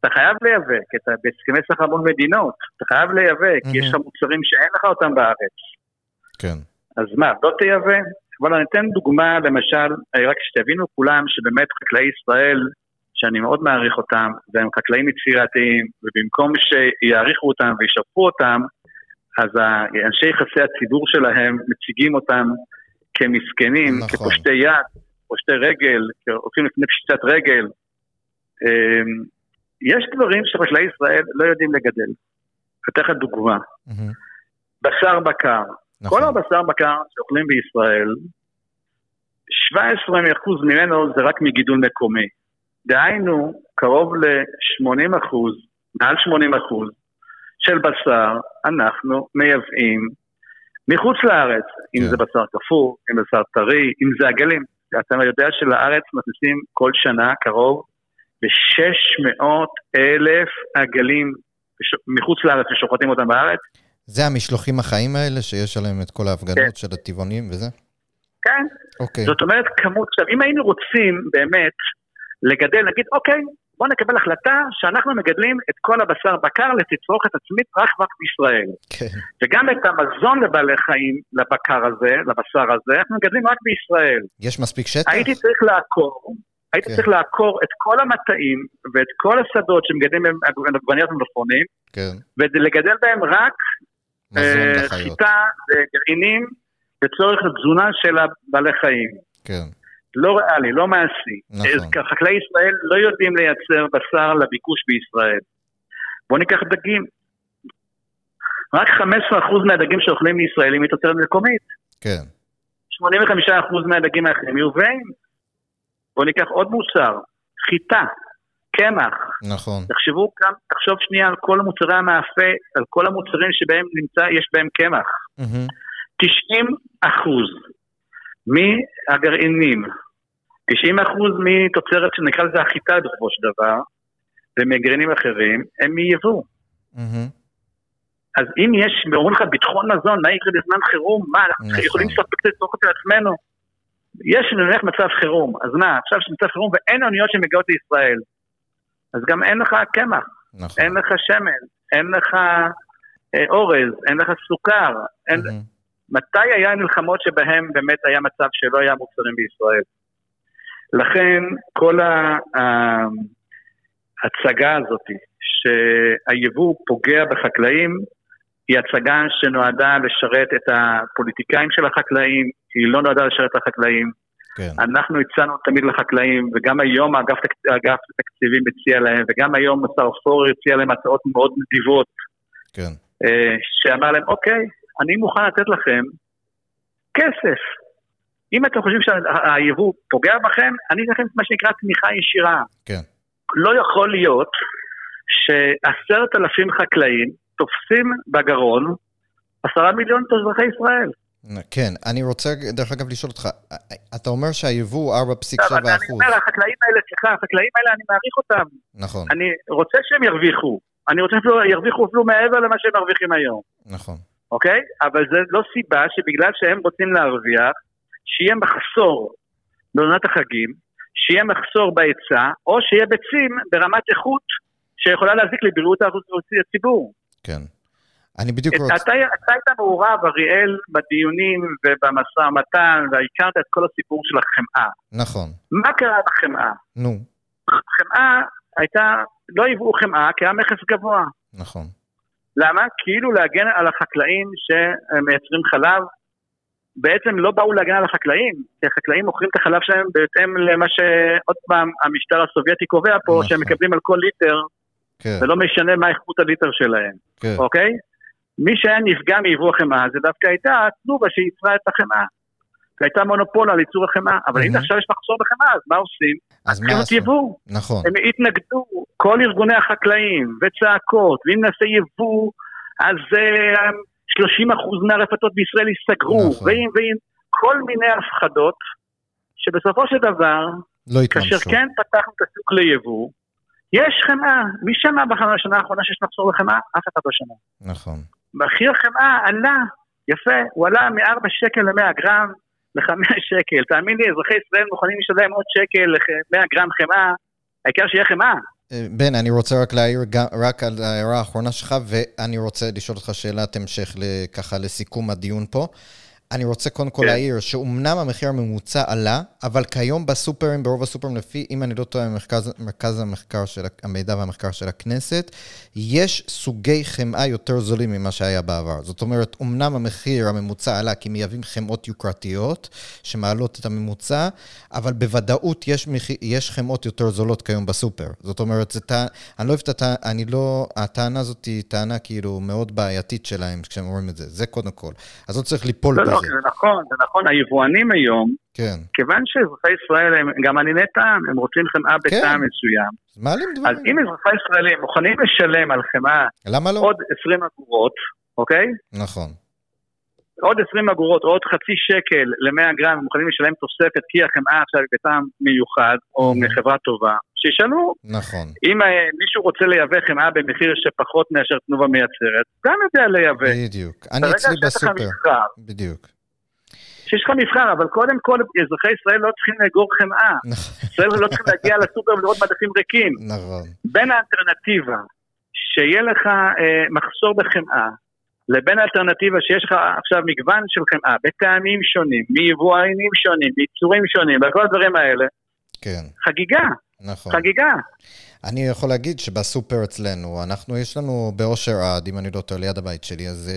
אתה חייב להיאבק, אתה בהסכמי סחר מול מדינות, אתה חייב להיאבק, כי יש לך מוצרים שאין לך אותם בארץ. כן. אז מה, לא תייבא? אבל אני אתן דוגמה, למשל, רק שתבינו כולם שבאמת חקלאי ישראל, שאני מאוד מעריך אותם, והם חקלאים יצירתיים, ובמקום שיעריכו אותם וישרפו אותם, אז אנשי יחסי הציבור שלהם מציגים אותם כמסכנים, נכון. כפושטי יד, פושטי רגל, הולכים לפני פשיטת רגל. אמ, יש דברים שחקלאי ישראל לא יודעים לגדל. אתן לך דוגמה. Mm-hmm. בשר בקר. נכון. כל הבשר בקר שאוכלים בישראל, 17% ממנו זה רק מגידול מקומי. דהיינו, קרוב ל-80%, מעל 80% של בשר אנחנו מייבאים מחוץ לארץ, כן. אם זה בשר קפוא, אם זה בשר טרי, אם זה עגלים. אתה יודע שלארץ מכניסים כל שנה קרוב ל-600 אלף עגלים מחוץ לארץ ושוחטים אותם בארץ. זה המשלוחים החיים האלה שיש עליהם את כל ההפגנות כן. של הטבעונים וזה? כן. אוקיי. זאת אומרת, כמות, עכשיו, אם היינו רוצים באמת לגדל, נגיד, אוקיי, בואו נקבל החלטה שאנחנו מגדלים את כל הבשר בקר לתצרוכת עצמית רק רק בישראל. כן. וגם את המזון לבעלי חיים, לבקר הזה, לבשר הזה, אנחנו מגדלים רק בישראל. יש מספיק שטח? הייתי צריך לעקור, הייתי כן. צריך לעקור את כל המטעים ואת כל השדות שמגדלים בהם עגבניות ומלפפונים, כן. ולגדל בהם רק אה, חיטה וגרעינים לצורך התזונה של הבעלי חיים. כן. לא ריאלי, לא מעשי. נכון. חקלאי ישראל לא יודעים לייצר בשר לביקוש בישראל. בואו ניקח דגים. רק 15% מהדגים שאוכלים מישראלים היא תוצרת מקומית. כן. 85% מהדגים האחרים מיובאים. בואו ניקח עוד מוצר, חיטה, קמח. נכון. תחשבו כאן, תחשוב שנייה על כל מוצרי המאפה, על כל המוצרים שבהם נמצא, יש בהם קמח. Mm-hmm. 90 אחוז מהגרעינים, 90 אחוז מתוצרת שנקרא לזה החיטה בסופו של דבר, ומגרעינים אחרים, הם מיבוא. Mm-hmm. אז אם יש, אומרים לך ביטחון מזון, מה יקרה בזמן חירום? מה, אנחנו נכון. יכולים לספק את זה לעצמנו? יש נניח מצב חירום, אז מה, עכשיו יש מצב חירום ואין אוניות שמגיעות לישראל, אז גם אין לך קמח, נכון. אין לך שמן, אין לך אה, אורז, אין לך סוכר, אין... Mm-hmm. מתי היה מלחמות שבהן באמת היה מצב שלא היה מוצרים בישראל? לכן כל ההצגה הזאת שהיבוא פוגע בחקלאים היא הצגה שנועדה לשרת את הפוליטיקאים של החקלאים, היא לא נועדה לשרת את החקלאים. כן. אנחנו הצענו תמיד לחקלאים, וגם היום אגף, התקציבים הציע להם, וגם היום השר פורר הציע להם הצעות מאוד נדיבות. כן. אה, שאמר להם, אוקיי, אני מוכן לתת לכם כסף. אם אתם חושבים שהיבוא פוגע בכם, אני אתן לכם מה שנקרא תמיכה ישירה. כן. לא יכול להיות שעשרת אלפים חקלאים תופסים בגרון עשרה מיליון אזרחי ישראל. כן, אני רוצה דרך אגב לשאול אותך, אתה אומר שהיבוא 4.7 אחוז. אני אומר, החקלאים האלה, סליחה, החקלאים האלה, אני מעריך אותם. נכון. אני רוצה שהם ירוויחו. אני רוצה שהם ירוויחו אפילו מעבר למה שהם מרוויחים היום. נכון. אוקיי? אבל זה לא סיבה שבגלל שהם רוצים להרוויח, שיהיה מחסור בעונת החגים, שיהיה מחסור בהיצע, או שיהיה ביצים ברמת איכות שיכולה להזיק לבריאות הציבור. כן. אני בדיוק רוצה... אתה, אתה היית מעורב, אריאל, בדיונים ובמשא ומתן, והכרת את כל הסיפור של החמאה. נכון. מה קרה בחמאה? נו. חמאה הייתה, לא היוו חמאה כי היה מכס גבוה. נכון. למה? כאילו להגן על החקלאים שמייצרים חלב. בעצם לא באו להגן על החקלאים, כי החקלאים מוכרים את החלב שלהם בהתאם למה שעוד פעם המשטר הסובייטי קובע פה, נכון. שהם מקבלים על כל ליטר, כן. ולא משנה מה איכות הליטר שלהם, כן. אוקיי? מי שהיה נפגע מיבוא החמאה זה דווקא הייתה תנובה שייצרה את החמאה. והייתה מונופול על ייצור החמאה, אבל אם עכשיו יש מחסור בחמאה, אז מה עושים? אז מה עשו? יבוא. נכון. הם התנגדו, כל ארגוני החקלאים, וצעקות, ואם נעשה יבוא, אז 30% אה, מהרפתות בישראל ייסגרו, נכון. ואם, ואם, כל מיני הפחדות, שבסופו של דבר, לא כאשר כן פתחנו את השוק ליבוא, יש חמאה. מי שמע בשנה האחרונה שיש מחסור בחמאה? אף אחד לא שמע. נכון. מחיר החמאה עלה, יפה, הוא עלה מ-4 שקל ל-100 גרם ל-5 שקל. תאמין לי, אזרחי ישראל מוכנים לשלם עוד שקל ל-100 גרם חמאה, העיקר שיהיה חמאה. אה, בן, אני רוצה רק להעיר רק על ההערה האחרונה שלך, ואני רוצה לשאול אותך שאלת המשך ככה לסיכום הדיון פה. אני רוצה קודם כל כן. להעיר שאומנם המחיר הממוצע עלה, אבל כיום בסופרים, ברוב הסופרים, לפי, אם אני לא טועה, מרכז, מרכז המחקר של המידע והמחקר של הכנסת, יש סוגי חמאה יותר זולים ממה שהיה בעבר. זאת אומרת, אומנם המחיר הממוצע עלה כי מייבאים חמאות יוקרתיות, שמעלות את הממוצע, אבל בוודאות יש. יש חמאות יותר זולות כיום בסופר. זאת אומרת, זה טע... אני לא אוהב את הטענה, אני לא, הטענה הזאת היא טענה כאילו מאוד בעייתית שלהם כשהם אומרים את זה, זה קודם כל. אז לא צריך ליפול לא, לא זה נכון, זה נכון. היבואנים היום, כן. כיוון שאזרחי ישראל הם גם ענייני טעם, הם רוצים חמאה כן. בטעם מסוים. אז אם אזרחי ישראלים מוכנים לשלם על חמאה למה לא? עוד 20 אגורות, אוקיי? נכון. עוד 20 אגורות או עוד חצי שקל ל-100 גרם, הם מוכנים לשלם תוספת כי החמאה עכשיו היא בטעם מיוחד או מחברה טובה, שישאלו. נכון. אם uh, מישהו רוצה לייבא חמאה במחיר שפחות מאשר תנובה מייצרת, גם יודע לייבא. בדיוק. אני אצלי בסופר. בדיוק. שיש לך מבחר, אבל קודם כל אזרחי ישראל לא צריכים לאגור חמאה. [LAUGHS] ישראל לא צריכים להגיע לסופר ולראות מדפים ריקים. נכון. בין האלטרנטיבה, שיהיה לך אה, מחסור בחמאה, לבין האלטרנטיבה שיש לך עכשיו מגוון של חמאה, בטעמים שונים, מיבואנים שונים, מייצורים שונים, וכל הדברים האלה, כן. חגיגה. נכון. חגיגה. אני יכול להגיד שבסופר אצלנו, אנחנו, יש לנו באושר עד, אם אני לא טועה, ליד הבית שלי, אז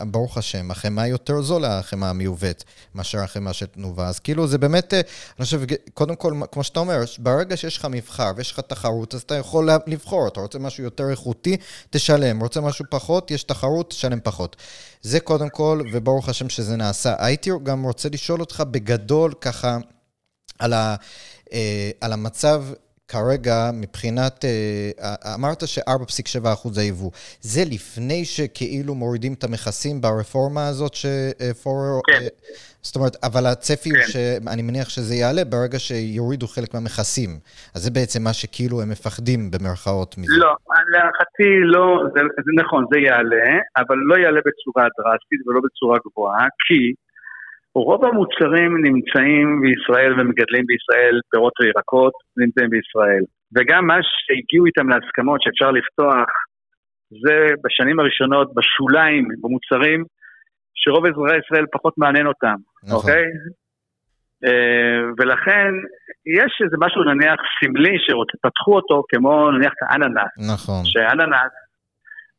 uh, ברוך השם, החמאה יותר זולה, החמאה המיובאת, מאשר החמאה של תנובה. אז כאילו, זה באמת, uh, אני חושב, קודם כל, כמו שאתה אומר, ברגע שיש לך מבחר ויש לך תחרות, אז אתה יכול לבחור. אתה רוצה משהו יותר איכותי, תשלם. רוצה משהו פחות, יש תחרות, תשלם פחות. זה קודם כל, וברוך השם שזה נעשה. הייתי גם רוצה לשאול אותך בגדול, ככה, על, ה, uh, על המצב כרגע, מבחינת, אה, אמרת ש-4.7% היבוא. זה לפני שכאילו מורידים את המכסים ברפורמה הזאת שפורר... כן. אה, זאת אומרת, אבל הצפי כן. הוא שאני מניח שזה יעלה ברגע שיורידו חלק מהמכסים. אז זה בעצם מה שכאילו הם מפחדים במרכאות מזה. לא, להערכתי לא, זה, זה נכון, זה יעלה, אבל לא יעלה בצורה דרסטית ולא בצורה גבוהה, כי רוב המוצרים נמצאים בישראל ומגדלים בישראל פירות וירקות, נמצאים בישראל. וגם מה שהגיעו איתם להסכמות שאפשר לפתוח, זה בשנים הראשונות, בשוליים, במוצרים, שרוב אזרחי ישראל פחות מעניין אותם, נכון. אוקיי? אה, ולכן יש איזה משהו נניח סמלי שפתחו אותו, כמו נניח את האננס. נכון. שאננס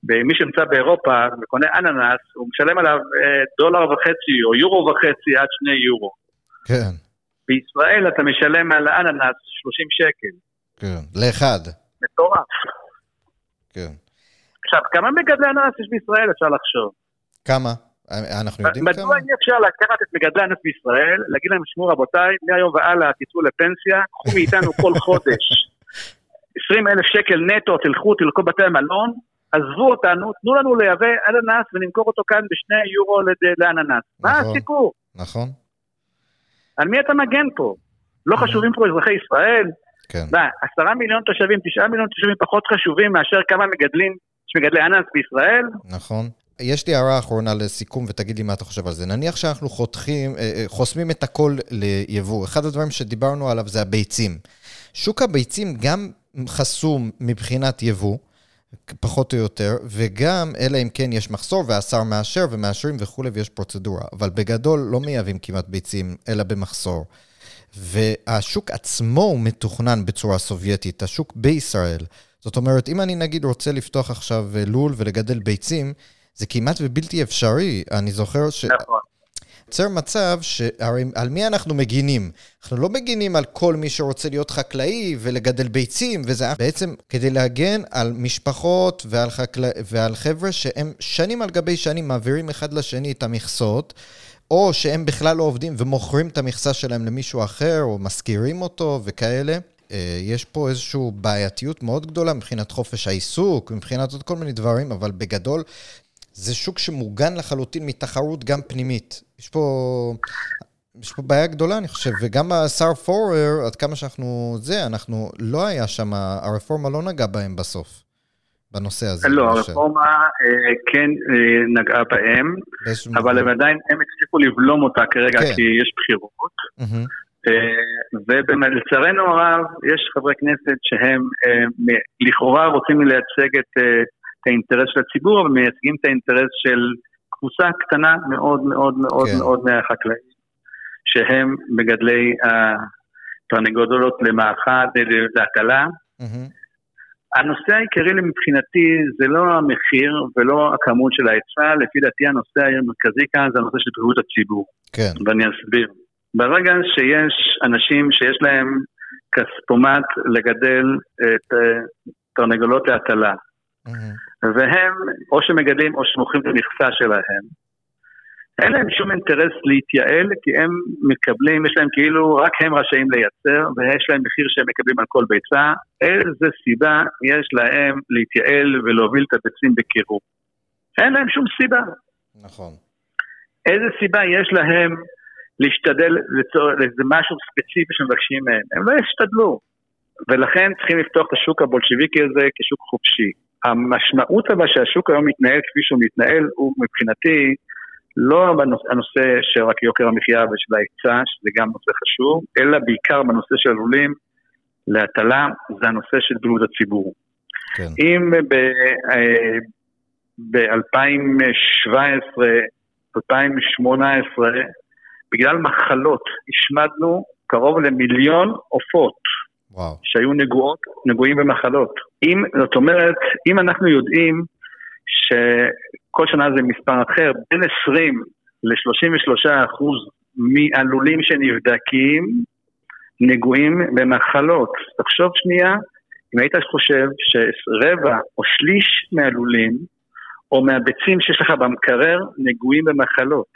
מי שנמצא באירופה וקונה אננס, הוא משלם עליו אה, דולר וחצי או יורו וחצי עד שני יורו. כן. בישראל אתה משלם על האננס 30 שקל. כן, לאחד. מטורף. כן. עכשיו, כמה מגדלי אננס יש בישראל אפשר לחשוב? כמה? אנחנו יודעים כמה? מדוע אי אפשר לקחת את מגדלי האננס בישראל, להגיד להם, שמעו רבותיי, מהיום והלאה תצאו לפנסיה, קחו מאיתנו כל חודש [LAUGHS] 20 אלף שקל נטו, תלכו, תלכו בתי מלון, עזבו אותנו, תנו לנו לייבא אננס ונמכור אותו כאן בשני יורו לאננס. נכון, מה הסיפור? נכון. על מי אתה מגן פה? לא. חשובים פה אזרחי ישראל? כן. עשרה מיליון תושבים, תשעה מיליון תושבים פחות חשובים מאשר כמה מגדלים, יש מגדלי אננס בישראל? נכון. יש לי הערה אחרונה לסיכום, ותגיד לי מה אתה חושב על זה. נניח שאנחנו חותכים, אה, אה, חוסמים את הכל ליבוא. אחד הדברים שדיברנו עליו זה הביצים. שוק הביצים גם חסום מבחינת יבוא. פחות או יותר, וגם, אלא אם כן יש מחסור והשר מאשר ומאשרים וכולי ויש פרוצדורה. אבל בגדול לא מייבאים כמעט ביצים, אלא במחסור. והשוק עצמו הוא מתוכנן בצורה סובייטית, השוק בישראל. זאת אומרת, אם אני נגיד רוצה לפתוח עכשיו לול ולגדל ביצים, זה כמעט ובלתי אפשרי. אני זוכר ש... נכון. יוצר מצב שהרי על מי אנחנו מגינים? אנחנו לא מגינים על כל מי שרוצה להיות חקלאי ולגדל ביצים, וזה בעצם כדי להגן על משפחות ועל, חקלא... ועל חבר'ה שהם שנים על גבי שנים מעבירים אחד לשני את המכסות. או שהם בכלל לא עובדים ומוכרים את המכסה שלהם למישהו אחר, או משכירים אותו וכאלה. אה, יש פה איזושהי בעייתיות מאוד גדולה מבחינת חופש העיסוק, מבחינת עוד כל מיני דברים, אבל בגדול זה שוק שמוגן לחלוטין מתחרות גם פנימית. יש פה, יש פה בעיה גדולה, אני חושב, וגם השר פורר, עד כמה שאנחנו זה, אנחנו, לא היה שם, הרפורמה לא נגעה בהם בסוף. בנושא הזה. לא. הרפורמה אה, כן אה, נגעה בהם, אבל הם. עדיין, הם הצליחו לבלום אותה כרגע כן. כי יש בחירות. מהמם. ולצערנו הרב, יש חברי כנסת שהם אה, לכאורה רוצים לייצג את, אה, את האינטרס של הציבור, אבל מייצגים את האינטרס של קבוצה קטנה מאוד מאוד מאוד כן. מאוד מהחקלאים, שהם מגדלי התרנגולות למאכל, להטלה. מהמם. הנושא העיקרי מבחינתי זה לא המחיר ולא הכמות של ההיצע, לפי דעתי הנושא המרכזי כאן זה הנושא של בריאות הציבור. כן, ואני אסביר. ברגע שיש אנשים שיש להם כספומט לגדל את אה, תרנגולות להטלה. והם או שמגדלים או שמוכרים את המכסה שלהם, אין להם שום אינטרס להתייעל, כי הם מקבלים, יש להם כאילו, רק הם רשאים לייצר, ויש להם מחיר שהם מקבלים על כל ביצה. איזה סיבה יש להם להתייעל ולהוביל את הביצים בקירוב? אין להם שום סיבה. נכון. איזה סיבה יש להם להשתדל לצור, לאיזה משהו ספציפי שמבקשים מהם? הם לא ישתדלו. ולכן צריכים לפתוח את השוק הבולשיביקי הזה כשוק חופשי. המשמעות אבל שהשוק היום מתנהל כפי שהוא מתנהל, הוא מבחינתי לא הנושא של רק יוקר המחיה ושל ההיצע, שזה גם נושא חשוב, אלא בעיקר בנושא של הלולים להטלה, זה הנושא של בריאות הציבור. כן. אם ב-2017, 2018, בגלל מחלות השמדנו קרוב למיליון עופות וואו. שהיו נגועות, נגועים במחלות. אם, זאת אומרת, אם אנחנו יודעים שכל שנה זה מספר אחר, בין 20 ל-33 אחוז מהלולים שנבדקים נגועים במחלות. תחשוב שנייה, אם היית חושב שרבע או שליש מהלולים או מהביצים שיש לך במקרר נגועים במחלות.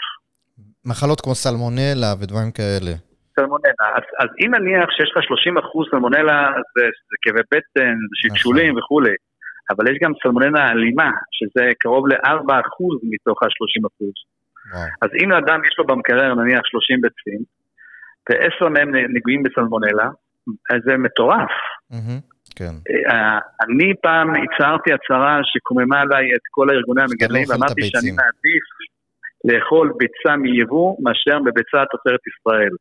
מחלות כמו סלמונלה ודברים כאלה. סלמונלה. אז, אז אם נניח שיש לך 30 אחוז סלמונלה, זה, זה כאבי בטן, זה שלשולים וכולי, אבל יש גם סלמונלה אלימה, שזה קרוב ל-4 אחוז מתוך ה-30 אחוז. וואו. אז אם לאדם יש לו במקרר נניח 30 ביצים, ועשר מהם נגועים בסלמונלה, אז זה מטורף. כן. אה, אני פעם הצהרתי הצהרה שקוממה עליי את כל הארגוני המגדלים, אוכל את ואמרתי שאני. מעדיף לאכול ביצה מיבוא מאשר בביצה תוצרת ישראל.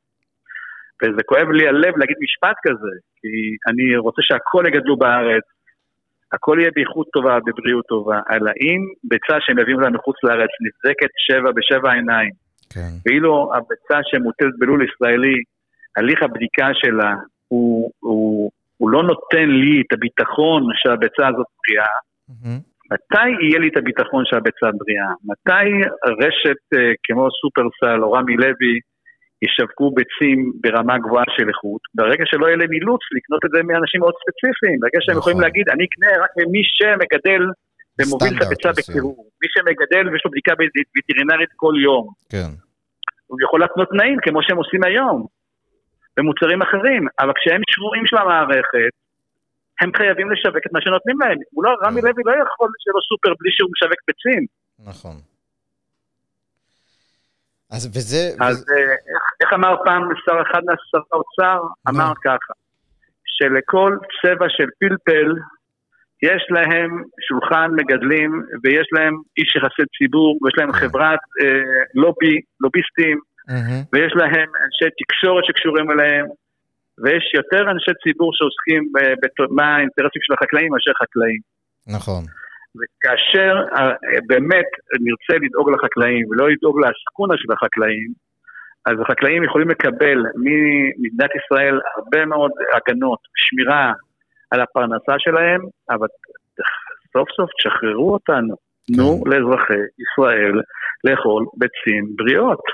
וזה כואב לי הלב להגיד משפט כזה, כי אני רוצה שהכל יגדלו בארץ, הכל יהיה באיכות טובה, בבריאות טובה, אלא אם ביצה שהם מביאים לה מחוץ לארץ נבדקת שבע בשבע עיניים, כן. ואילו הביצה שמוטלת בלול ישראלי, הליך הבדיקה שלה הוא, הוא, הוא לא נותן לי את הביטחון שהביצה הזאת בריאה. מתי יהיה לי את הביטחון שהביצה בריאה? מתי רשת אה, כמו סופרסל או רמי לוי ישווקו ביצים ברמה גבוהה של איכות? ברגע שלא יהיה להם אילוץ לקנות את זה מאנשים מאוד ספציפיים, ברגע שהם נכון. יכולים להגיד, אני אקנה רק ממי שמגדל ומוביל את הביצה. בקירור. מי שמגדל ויש לו בדיקה וטרינרית כל יום. כן. הוא יכול להתנות תנאים כמו שהם עושים היום, במוצרים אחרים, אבל כשהם שבויים של המערכת, הם חייבים לשווק את מה שנותנים להם. הוא לא, רמי כן. לוי לא יכול שיהיה לו סופר בלי שהוא משווק ביצים. נכון. אז וזה... אז וזה- אה, איך, איך אמר פעם שר אחד מהשר האוצר? אמר ככה, שלכל צבע של פלפל יש להם שולחן מגדלים ויש להם איש יחסי ציבור ויש להם כן. חברת אה, לובי, לוביסטים. ויש להם אנשי תקשורת שקשורים אליהם, ויש יותר אנשי ציבור שעוסקים ב- בת- מה האינטרסים של החקלאים מאשר חקלאים. נכון. וכאשר אה, באמת נרצה לדאוג לחקלאים ולא לדאוג לאסקונה של החקלאים, אז החקלאים יכולים לקבל ממדינת ישראל הרבה מאוד הגנות, שמירה על הפרנסה שלהם, אבל סוף סוף תשחררו אותנו. תנו לאזרחי ישראל לאכול ביצים בריאות.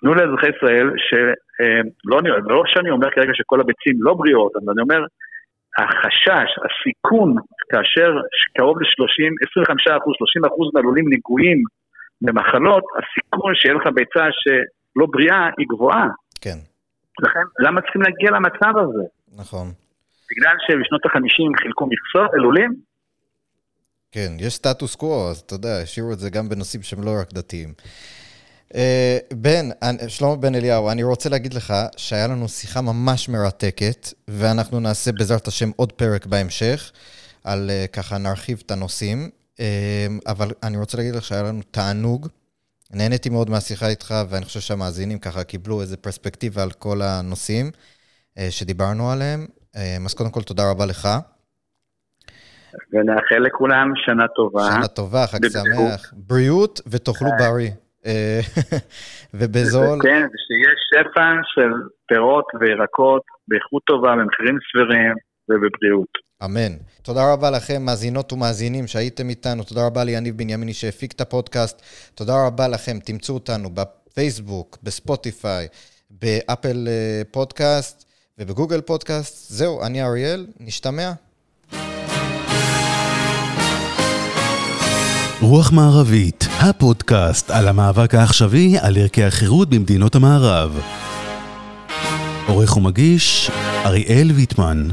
תנו לאזרחי ישראל שלא לא שאני אומר כרגע שכל הביצים לא בריאות, אבל אני אומר, החשש, הסיכון, כאשר קרוב ל-30, 25 אחוז, 30 אחוז מהלולים נגועים במחלות, הסיכון שיהיה לך ביצה שלא בריאה היא גבוהה. כן. לכן, למה צריכים להגיע למצב הזה? נכון. בגלל שבשנות ה-50 חילקו מכסות ללולים? כן, יש סטטוס קוו, אז אתה יודע, השאירו את זה גם בנושאים שהם לא רק דתיים. אה, בן, שלמה בן אליהו, אני רוצה להגיד לך שהיה לנו שיחה ממש מרתקת, ואנחנו נעשה בעזרת השם עוד פרק בהמשך. על ככה נרחיב את הנושאים, אבל אני רוצה להגיד לך שהיה לנו תענוג. נהניתי מאוד מהשיחה איתך, ואני חושב שהמאזינים ככה קיבלו איזה פרספקטיבה על כל הנושאים שדיברנו עליהם. אז קודם כל, תודה רבה לך. ונאחל לכולם שנה טובה. שנה טובה, חג שמח. בריאות ותאכלו בריא. אה, [LAUGHS] ובזול. כן, שיהיה שפע של פירות וירקות באיכות טובה, במחירים סבירים ובבריאות. אמן. תודה רבה לכם, מאזינות ומאזינים שהייתם איתנו. תודה רבה ליניב בנימיני שהפיק את הפודקאסט. תודה רבה לכם, תמצאו אותנו בפייסבוק, בספוטיפיי, באפל אה, פודקאסט ובגוגל פודקאסט. זהו, אני אריאל, נשתמע. רוח מערבית, הפודקאסט על המאבק העכשווי על ערכי החירות במדינות המערב. עורך ומגיש, אריאל ויטמן.